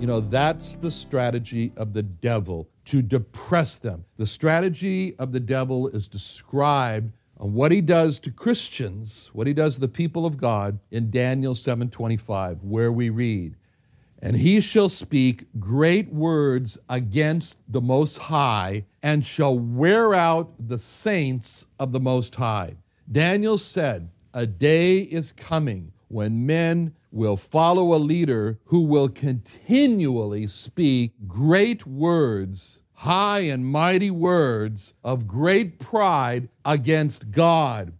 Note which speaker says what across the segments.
Speaker 1: You know, that's the strategy of the devil to depress them. The strategy of the devil is described on what he does to Christians, what he does to the people of God in Daniel 7:25, where we read, "And he shall speak great words against the most high and shall wear out the saints of the most high." Daniel said, "A day is coming when men will follow a leader who will continually speak great words, high and mighty words of great pride against God.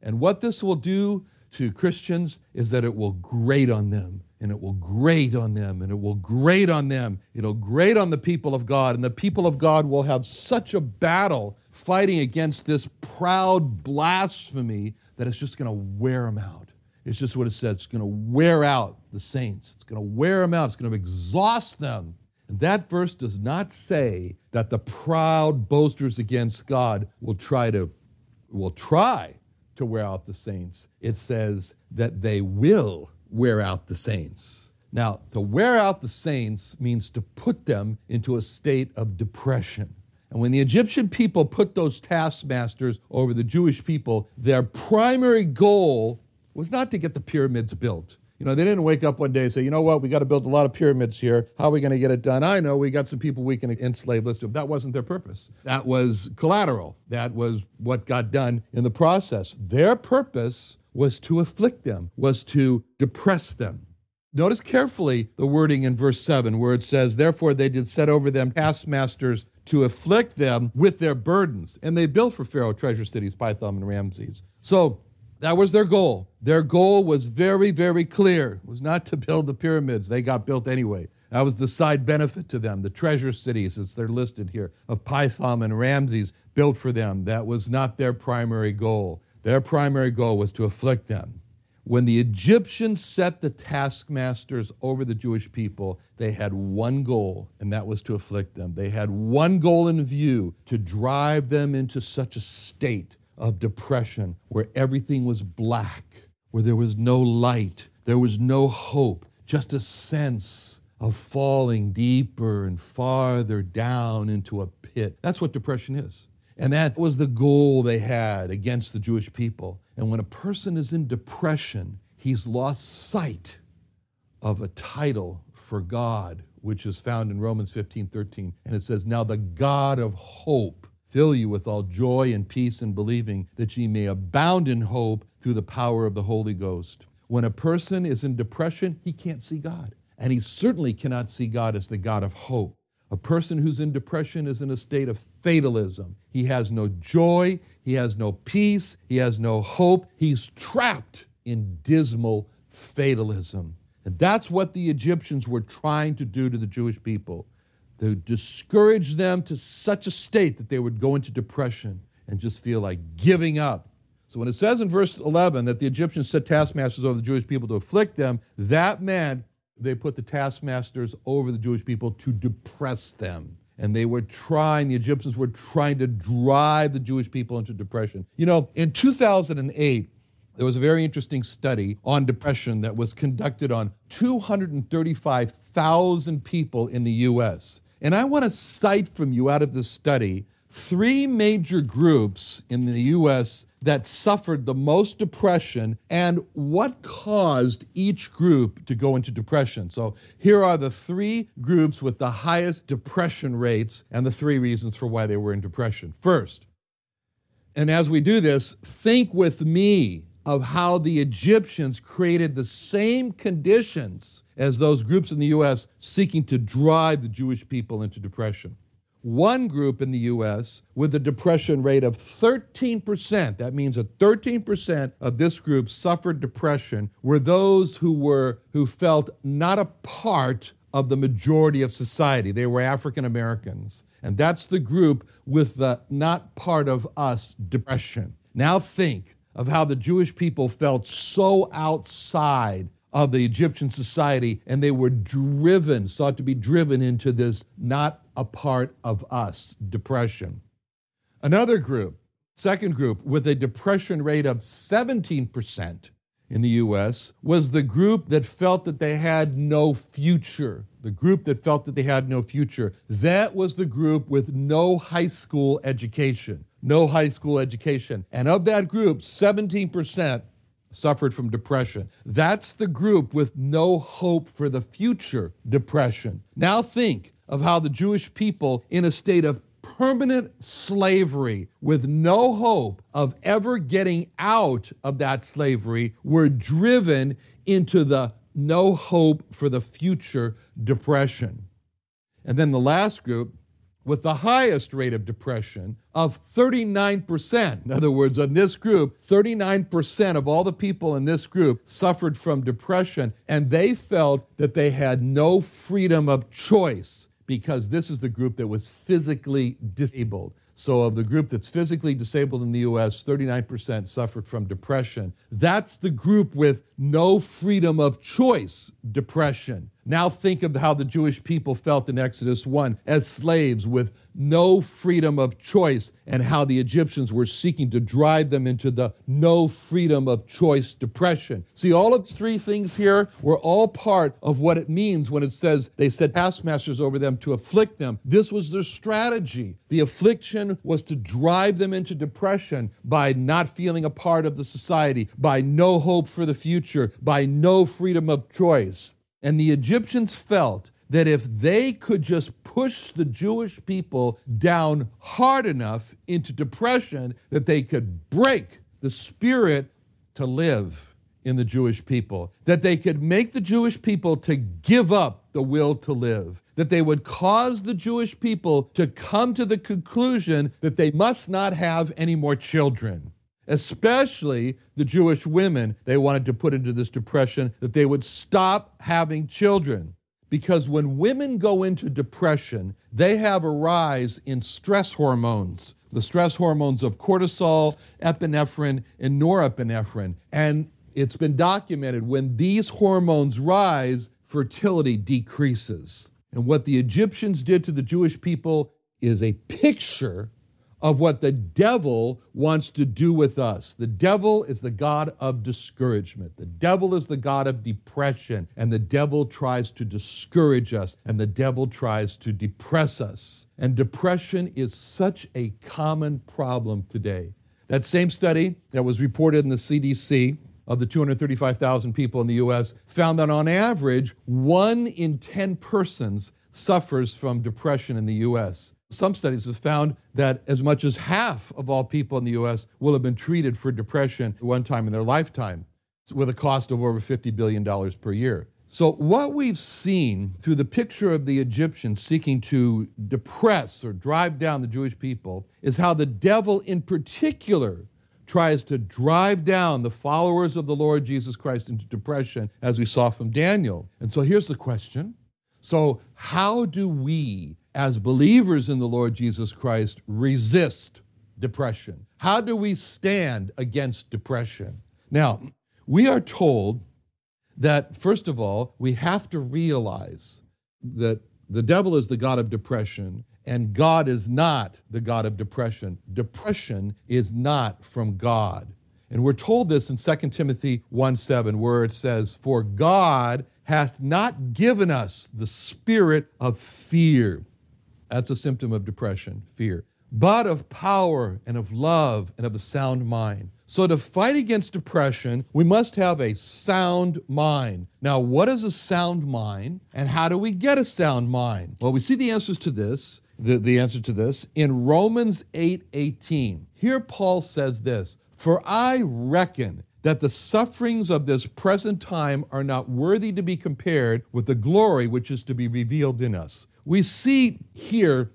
Speaker 1: And what this will do to Christians is that it will grate on them. And it will grate on them, and it will grate on them. It'll grate on the people of God, and the people of God will have such a battle fighting against this proud blasphemy that it's just going to wear them out. It's just what it says. It's going to wear out the saints. It's going to wear them out. It's going to exhaust them. And that verse does not say that the proud boasters against God will try to will try to wear out the saints. It says that they will wear out the saints. Now, to wear out the saints means to put them into a state of depression. And when the Egyptian people put those taskmasters over the Jewish people, their primary goal was not to get the pyramids built. You know, they didn't wake up one day and say, you know what, we got to build a lot of pyramids here. How are we going to get it done? I know we got some people we can enslave. Let's do it. That wasn't their purpose. That was collateral. That was what got done in the process. Their purpose was to afflict them, was to depress them. Notice carefully the wording in verse 7 where it says, Therefore they did set over them taskmasters to afflict them with their burdens. And they built for Pharaoh treasure cities, Pithom and Ramses. So that was their goal. Their goal was very, very clear. It was not to build the pyramids. They got built anyway. That was the side benefit to them. The treasure cities, as they're listed here, of Pithom and Ramses, built for them. That was not their primary goal. Their primary goal was to afflict them. When the Egyptians set the taskmasters over the Jewish people, they had one goal, and that was to afflict them. They had one goal in view to drive them into such a state of depression where everything was black, where there was no light, there was no hope, just a sense of falling deeper and farther down into a pit. That's what depression is. And that was the goal they had against the Jewish people. And when a person is in depression, he's lost sight of a title for God, which is found in Romans 15 13. And it says, Now the God of hope fill you with all joy and peace in believing that ye may abound in hope through the power of the Holy Ghost. When a person is in depression, he can't see God. And he certainly cannot see God as the God of hope. A person who's in depression is in a state of fatalism. He has no joy, he has no peace, he has no hope. He's trapped in dismal fatalism. And that's what the Egyptians were trying to do to the Jewish people to discourage them to such a state that they would go into depression and just feel like giving up. So when it says in verse 11 that the Egyptians set taskmasters over the Jewish people to afflict them, that meant they put the taskmasters over the Jewish people to depress them. And they were trying, the Egyptians were trying to drive the Jewish people into depression. You know, in 2008, there was a very interesting study on depression that was conducted on 235,000 people in the US. And I want to cite from you out of this study three major groups in the US that suffered the most depression and what caused each group to go into depression. So here are the three groups with the highest depression rates and the three reasons for why they were in depression. First, and as we do this, think with me of how the Egyptians created the same conditions as those groups in the US seeking to drive the Jewish people into depression. One group in the US with a depression rate of 13%, that means that 13% of this group suffered depression, were those who were who felt not a part of the majority of society. They were African Americans. And that's the group with the not part of us depression. Now think of how the Jewish people felt so outside of the Egyptian society and they were driven, sought to be driven into this not a part of us depression. Another group, second group, with a depression rate of 17% in the US, was the group that felt that they had no future. The group that felt that they had no future. That was the group with no high school education no high school education. And of that group, 17% suffered from depression. That's the group with no hope for the future depression. Now think of how the Jewish people, in a state of permanent slavery with no hope of ever getting out of that slavery, were driven into the no hope for the future depression. And then the last group, with the highest rate of depression of 39%. In other words, in this group, 39% of all the people in this group suffered from depression, and they felt that they had no freedom of choice because this is the group that was physically disabled. So, of the group that's physically disabled in the US, 39% suffered from depression. That's the group with no freedom of choice depression. Now think of how the Jewish people felt in Exodus 1 as slaves with no freedom of choice, and how the Egyptians were seeking to drive them into the no freedom of choice depression. See, all of three things here were all part of what it means when it says they set taskmasters over them to afflict them. This was their strategy. The affliction was to drive them into depression by not feeling a part of the society, by no hope for the future, by no freedom of choice. And the Egyptians felt that if they could just push the Jewish people down hard enough into depression, that they could break the spirit to live in the Jewish people, that they could make the Jewish people to give up the will to live, that they would cause the Jewish people to come to the conclusion that they must not have any more children especially the Jewish women they wanted to put into this depression, that they would stop having children. Because when women go into depression, they have a rise in stress hormones, the stress hormones of cortisol, epinephrine, and norepinephrine. And it's been documented when these hormones rise, fertility decreases. And what the Egyptians did to the Jewish people is a picture of what the devil wants to do with us. The devil is the God of discouragement. The devil is the God of depression. And the devil tries to discourage us, and the devil tries to depress us. And depression is such a common problem today. That same study that was reported in the CDC of the 235,000 people in the US found that on average, one in 10 persons suffers from depression in the US. Some studies have found that as much as half of all people in the US will have been treated for depression at one time in their lifetime, with a cost of over $50 billion per year. So, what we've seen through the picture of the Egyptians seeking to depress or drive down the Jewish people is how the devil, in particular, tries to drive down the followers of the Lord Jesus Christ into depression, as we saw from Daniel. And so, here's the question So, how do we as believers in the Lord Jesus Christ, resist depression? How do we stand against depression? Now, we are told that, first of all, we have to realize that the devil is the God of depression and God is not the God of depression. Depression is not from God. And we're told this in 2 Timothy 1 7, where it says, For God hath not given us the spirit of fear that's a symptom of depression, fear. but of power and of love and of a sound mind. So, to fight against depression, we must have a sound mind. Now, what is a sound mind, and how do we get a sound mind? Well, we see the answers to this, the, the answer to this, in Romans 8 18. Here, Paul says this For I reckon that the sufferings of this present time are not worthy to be compared with the glory which is to be revealed in us. We see here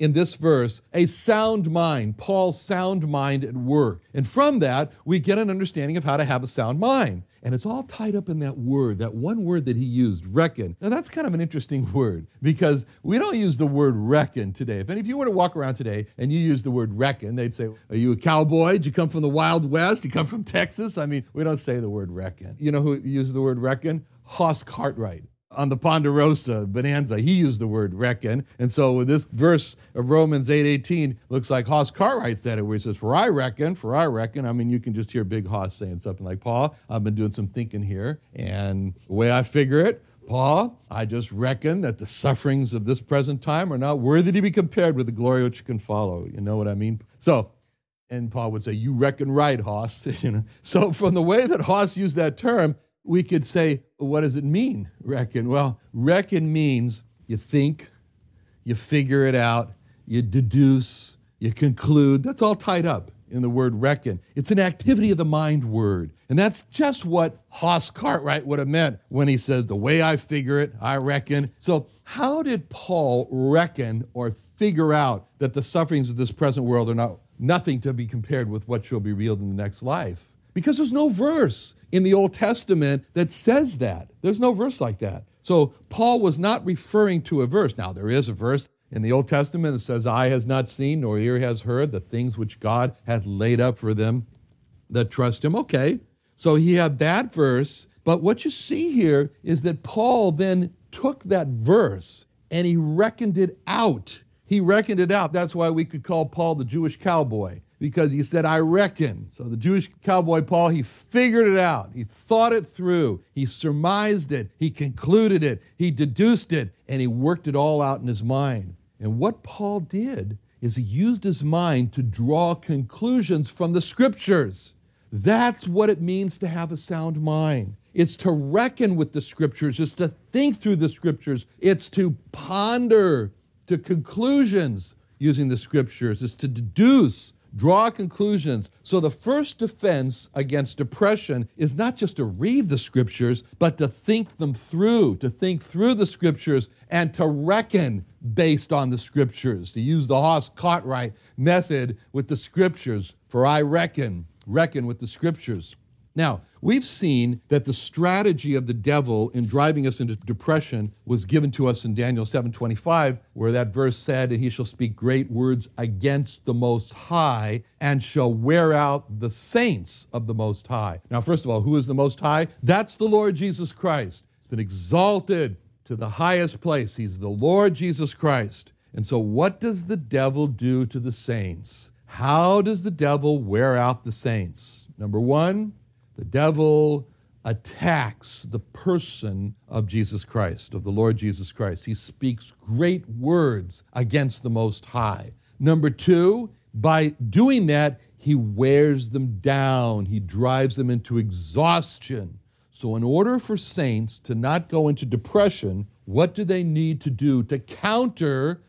Speaker 1: in this verse a sound mind, Paul's sound mind at work. And from that, we get an understanding of how to have a sound mind. And it's all tied up in that word, that one word that he used, reckon. Now, that's kind of an interesting word because we don't use the word reckon today. If any of you were to walk around today and you use the word reckon, they'd say, Are you a cowboy? Did you come from the Wild West? Do you come from Texas? I mean, we don't say the word reckon. You know who uses the word reckon? Hoss Cartwright on the Ponderosa Bonanza, he used the word reckon. And so this verse of Romans 8:18 looks like Hoss Cartwright said it, where he says, For I reckon, for I reckon. I mean, you can just hear Big Hoss saying something like, Paul, I've been doing some thinking here, and the way I figure it, Paul, I just reckon that the sufferings of this present time are not worthy to be compared with the glory which can follow. You know what I mean? So and Paul would say, You reckon right, Hoss. you know? So from the way that Hoss used that term, we could say, what does it mean, reckon? Well, reckon means you think, you figure it out, you deduce, you conclude. That's all tied up in the word reckon. It's an activity of the mind word. And that's just what Hoss Cartwright would have meant when he said, the way I figure it, I reckon. So, how did Paul reckon or figure out that the sufferings of this present world are not nothing to be compared with what shall be revealed in the next life? Because there's no verse in the Old Testament that says that. There's no verse like that. So Paul was not referring to a verse. Now, there is a verse in the Old Testament that says, Eye has not seen, nor ear has heard the things which God hath laid up for them that trust him. Okay, so he had that verse. But what you see here is that Paul then took that verse and he reckoned it out. He reckoned it out. That's why we could call Paul the Jewish cowboy because he said, I reckon. So the Jewish cowboy Paul, he figured it out. He thought it through. He surmised it. He concluded it. He deduced it. And he worked it all out in his mind. And what Paul did is he used his mind to draw conclusions from the scriptures. That's what it means to have a sound mind. It's to reckon with the scriptures, it's to think through the scriptures, it's to ponder to conclusions using the scriptures, it's to deduce draw conclusions. So, the first defense against depression is not just to read the scriptures, but to think them through, to think through the scriptures and to reckon based on the scriptures, to use the Hoss Cartwright method with the scriptures. For I reckon, reckon with the scriptures. Now, we've seen that the strategy of the devil in driving us into depression was given to us in Daniel 7:25, where that verse said, "And he shall speak great words against the most high and shall wear out the saints of the most high." Now, first of all, who is the most high? That's the Lord Jesus Christ. He's been exalted to the highest place. He's the Lord Jesus Christ. And so what does the devil do to the saints? How does the devil wear out the saints? Number 1, the devil attacks the person of Jesus Christ, of the Lord Jesus Christ. He speaks great words against the Most High. Number two, by doing that, he wears them down, he drives them into exhaustion. So, in order for saints to not go into depression, what do they need to do to counter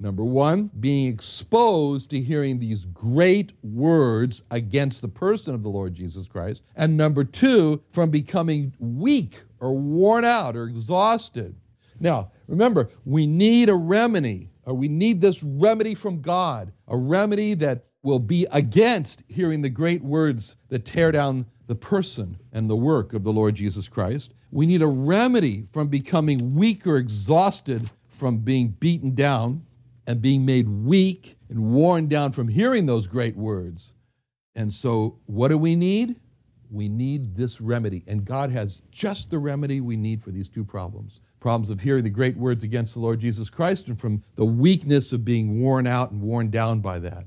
Speaker 1: Number one, being exposed to hearing these great words against the person of the Lord Jesus Christ. And number two, from becoming weak or worn out or exhausted. Now, remember, we need a remedy, or we need this remedy from God, a remedy that will be against hearing the great words that tear down the person and the work of the Lord Jesus Christ. We need a remedy from becoming weak or exhausted from being beaten down and being made weak and worn down from hearing those great words. And so, what do we need? We need this remedy. And God has just the remedy we need for these two problems problems of hearing the great words against the Lord Jesus Christ and from the weakness of being worn out and worn down by that.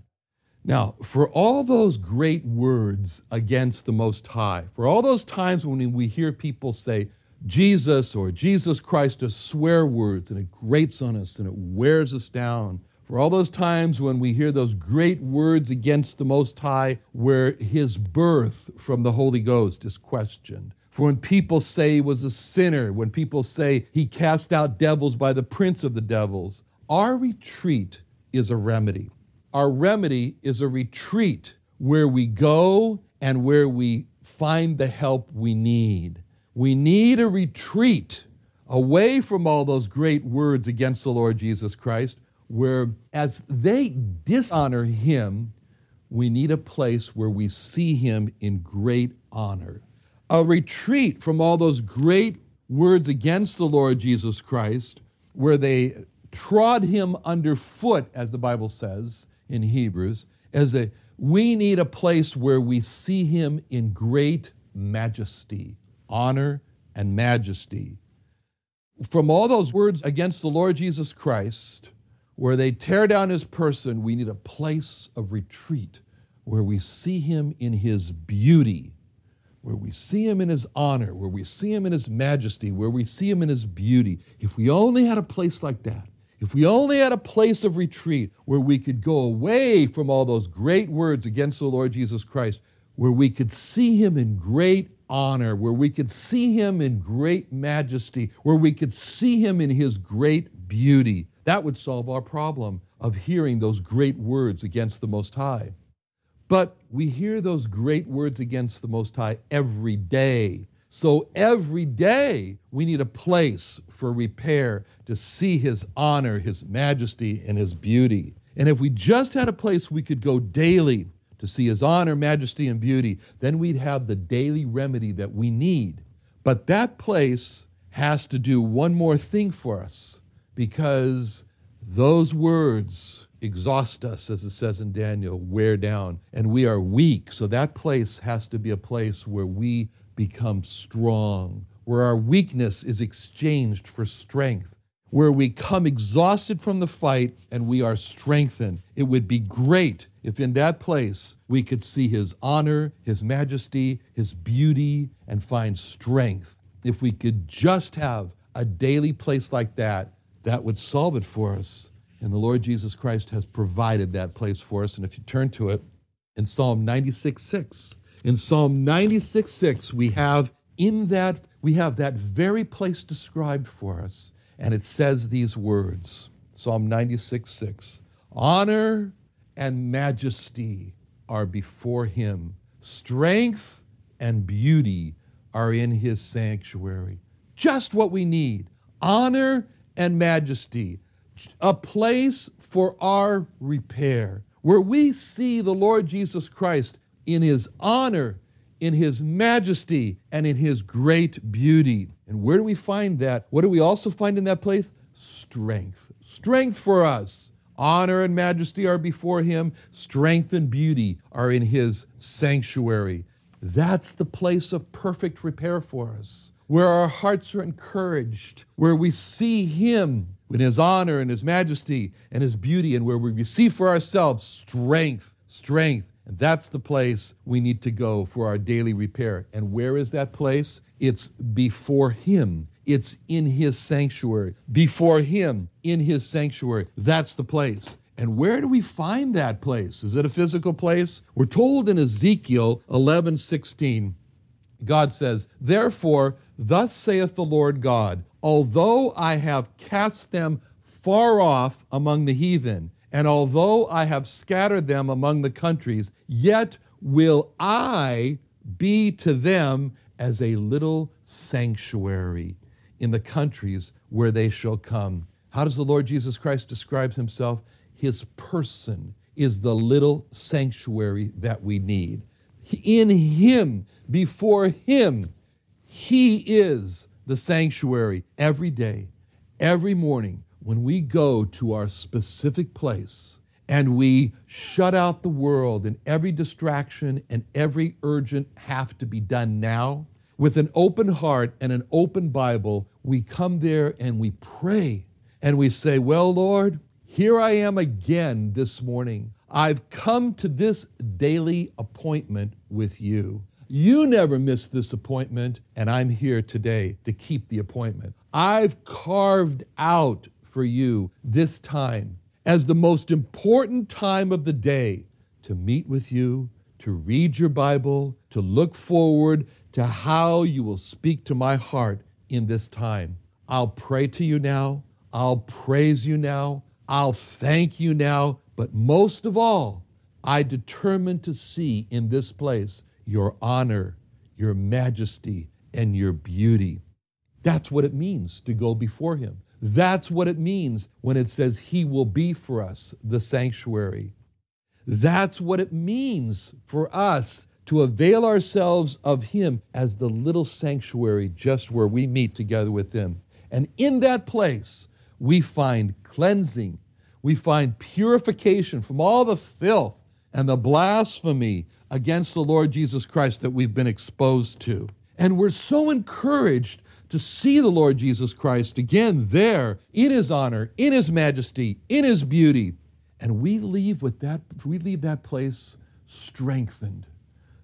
Speaker 1: Now, for all those great words against the Most High, for all those times when we hear people say, Jesus or Jesus Christ as swear words, and it grates on us and it wears us down. For all those times when we hear those great words against the Most High, where his birth from the Holy Ghost is questioned. For when people say he was a sinner, when people say he cast out devils by the prince of the devils, our retreat is a remedy. Our remedy is a retreat where we go and where we find the help we need. We need a retreat away from all those great words against the Lord Jesus Christ, where as they dishonor him, we need a place where we see him in great honor. A retreat from all those great words against the Lord Jesus Christ, where they trod him underfoot, as the Bible says in Hebrews, as they we need a place where we see him in great majesty, honor, and majesty. From all those words against the Lord Jesus Christ, where they tear down his person, we need a place of retreat where we see him in his beauty, where we see him in his honor, where we see him in his majesty, where we see him in his beauty. If we only had a place like that, if we only had a place of retreat where we could go away from all those great words against the Lord Jesus Christ, where we could see him in great honor, where we could see him in great majesty, where we could see him in his great beauty, that would solve our problem of hearing those great words against the Most High. But we hear those great words against the Most High every day. So every day we need a place for repair to see His honor, His majesty, and His beauty. And if we just had a place we could go daily to see His honor, majesty, and beauty, then we'd have the daily remedy that we need. But that place has to do one more thing for us because those words exhaust us, as it says in Daniel, wear down, and we are weak. So that place has to be a place where we become strong, where our weakness is exchanged for strength, where we come exhausted from the fight and we are strengthened. It would be great if in that place we could see His honor, His majesty, His beauty, and find strength. If we could just have a daily place like that, that would solve it for us. And the Lord Jesus Christ has provided that place for us. And if you turn to it in Psalm 96 6, in Psalm 96 6, we have in that, we have that very place described for us. And it says these words Psalm 96 6 Honor and majesty are before him, strength and beauty are in his sanctuary. Just what we need honor and majesty, a place for our repair, where we see the Lord Jesus Christ in his honor, in his majesty, and in his great beauty. And where do we find that? What do we also find in that place? Strength. Strength for us. Honor and majesty are before him, strength and beauty are in his sanctuary. That's the place of perfect repair for us, where our hearts are encouraged, where we see him in his honor and his majesty and his beauty, and where we receive for ourselves strength, strength. And that's the place we need to go for our daily repair. And where is that place? It's before him. It's in his sanctuary. Before him, in his sanctuary. That's the place. And where do we find that place? Is it a physical place? We're told in Ezekiel 11 16, God says, Therefore, thus saith the Lord God, although I have cast them far off among the heathen, and although I have scattered them among the countries, yet will I be to them as a little sanctuary in the countries where they shall come. How does the Lord Jesus Christ describe himself? His person is the little sanctuary that we need. In him, before him, he is the sanctuary every day, every morning when we go to our specific place and we shut out the world and every distraction and every urgent have to be done now with an open heart and an open Bible, we come there and we pray and we say, Well, Lord, here I am again this morning. I've come to this daily appointment with you. You never miss this appointment, and I'm here today to keep the appointment. I've carved out for you this time, as the most important time of the day to meet with you, to read your Bible, to look forward to how you will speak to my heart in this time. I'll pray to you now. I'll praise you now. I'll thank you now. But most of all, I determine to see in this place your honor, your majesty, and your beauty. That's what it means to go before Him. That's what it means when it says He will be for us the sanctuary. That's what it means for us to avail ourselves of Him as the little sanctuary just where we meet together with Him. And in that place, we find cleansing, we find purification from all the filth and the blasphemy against the Lord Jesus Christ that we've been exposed to. And we're so encouraged to see the Lord Jesus Christ again there in his honor, in his majesty, in his beauty. And we leave with that, we leave that place strengthened.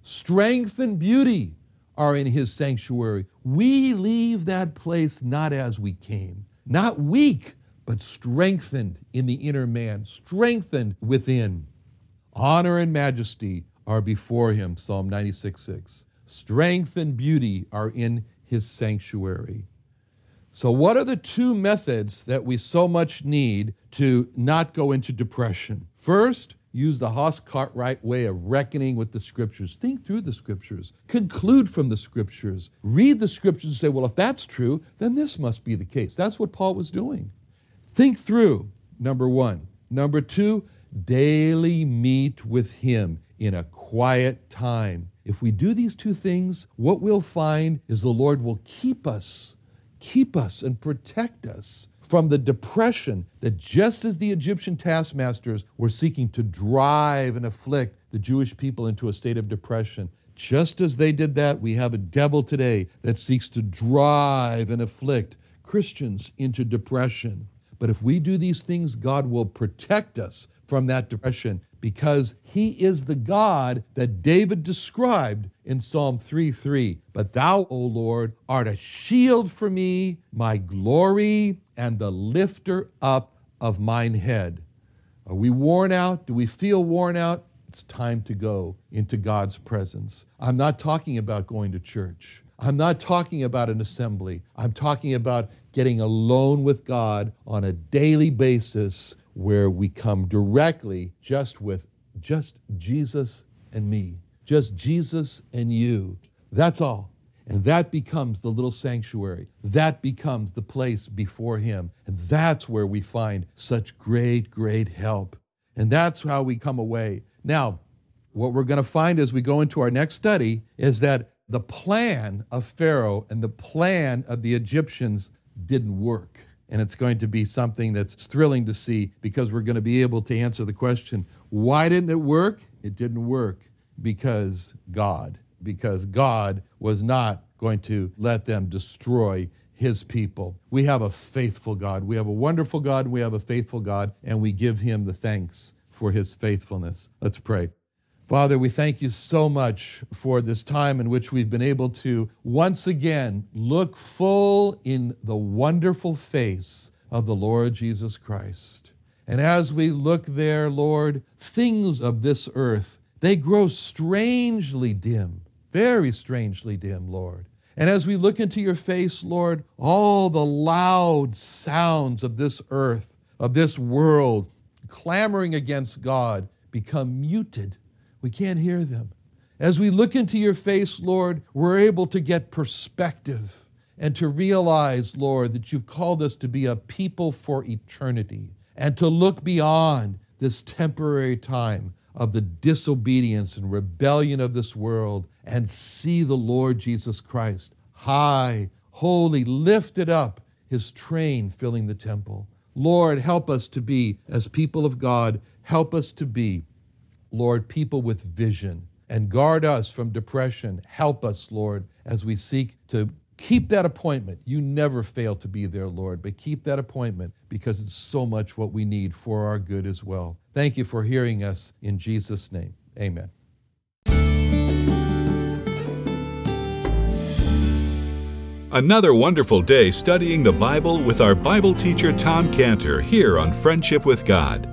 Speaker 1: Strength and beauty are in his sanctuary. We leave that place not as we came, not weak, but strengthened in the inner man, strengthened within. Honor and majesty are before him, Psalm 96 6. Strength and beauty are in his sanctuary. So, what are the two methods that we so much need to not go into depression? First, use the Hoss Cartwright way of reckoning with the scriptures. Think through the scriptures, conclude from the scriptures, read the scriptures and say, well, if that's true, then this must be the case. That's what Paul was doing. Think through, number one. Number two, daily meet with him in a quiet time. If we do these two things, what we'll find is the Lord will keep us, keep us and protect us from the depression that just as the Egyptian taskmasters were seeking to drive and afflict the Jewish people into a state of depression, just as they did that, we have a devil today that seeks to drive and afflict Christians into depression. But if we do these things, God will protect us from that depression because he is the God that David described in Psalm 3:3. But thou, O Lord, art a shield for me, my glory, and the lifter up of mine head. Are we worn out? Do we feel worn out? It's time to go into God's presence. I'm not talking about going to church. I'm not talking about an assembly. I'm talking about getting alone with God on a daily basis where we come directly just with just Jesus and me, just Jesus and you. That's all. And that becomes the little sanctuary. That becomes the place before Him. And that's where we find such great, great help. And that's how we come away. Now, what we're going to find as we go into our next study is that the plan of Pharaoh and the plan of the Egyptians didn't work. And it's going to be something that's thrilling to see because we're going to be able to answer the question why didn't it work? It didn't work because God, because God was not going to let them destroy his people. We have a faithful God. We have a wonderful God. We have a faithful God, and we give him the thanks for his faithfulness. Let's pray. Father, we thank you so much for this time in which we've been able to once again look full in the wonderful face of the Lord Jesus Christ. And as we look there, Lord, things of this earth, they grow strangely dim, very strangely dim, Lord. And as we look into your face, Lord, all the loud sounds of this earth, of this world, clamoring against God, become muted we can't hear them. As we look into your face, Lord, we're able to get perspective and to realize, Lord, that you've called us to be a people for eternity and to look beyond this temporary time of the disobedience and rebellion of this world and see the Lord Jesus Christ high, holy, lifted up, his train filling the temple. Lord, help us to be, as people of God, help us to be Lord, people with vision, and guard us from depression. Help us, Lord, as we seek to keep that appointment. You never fail to be there, Lord, but keep that appointment because it's so much what we need for our good as well. Thank you for hearing us in Jesus' name. Amen.
Speaker 2: Another wonderful day studying the Bible with our Bible teacher Tom Cantor here on Friendship with God.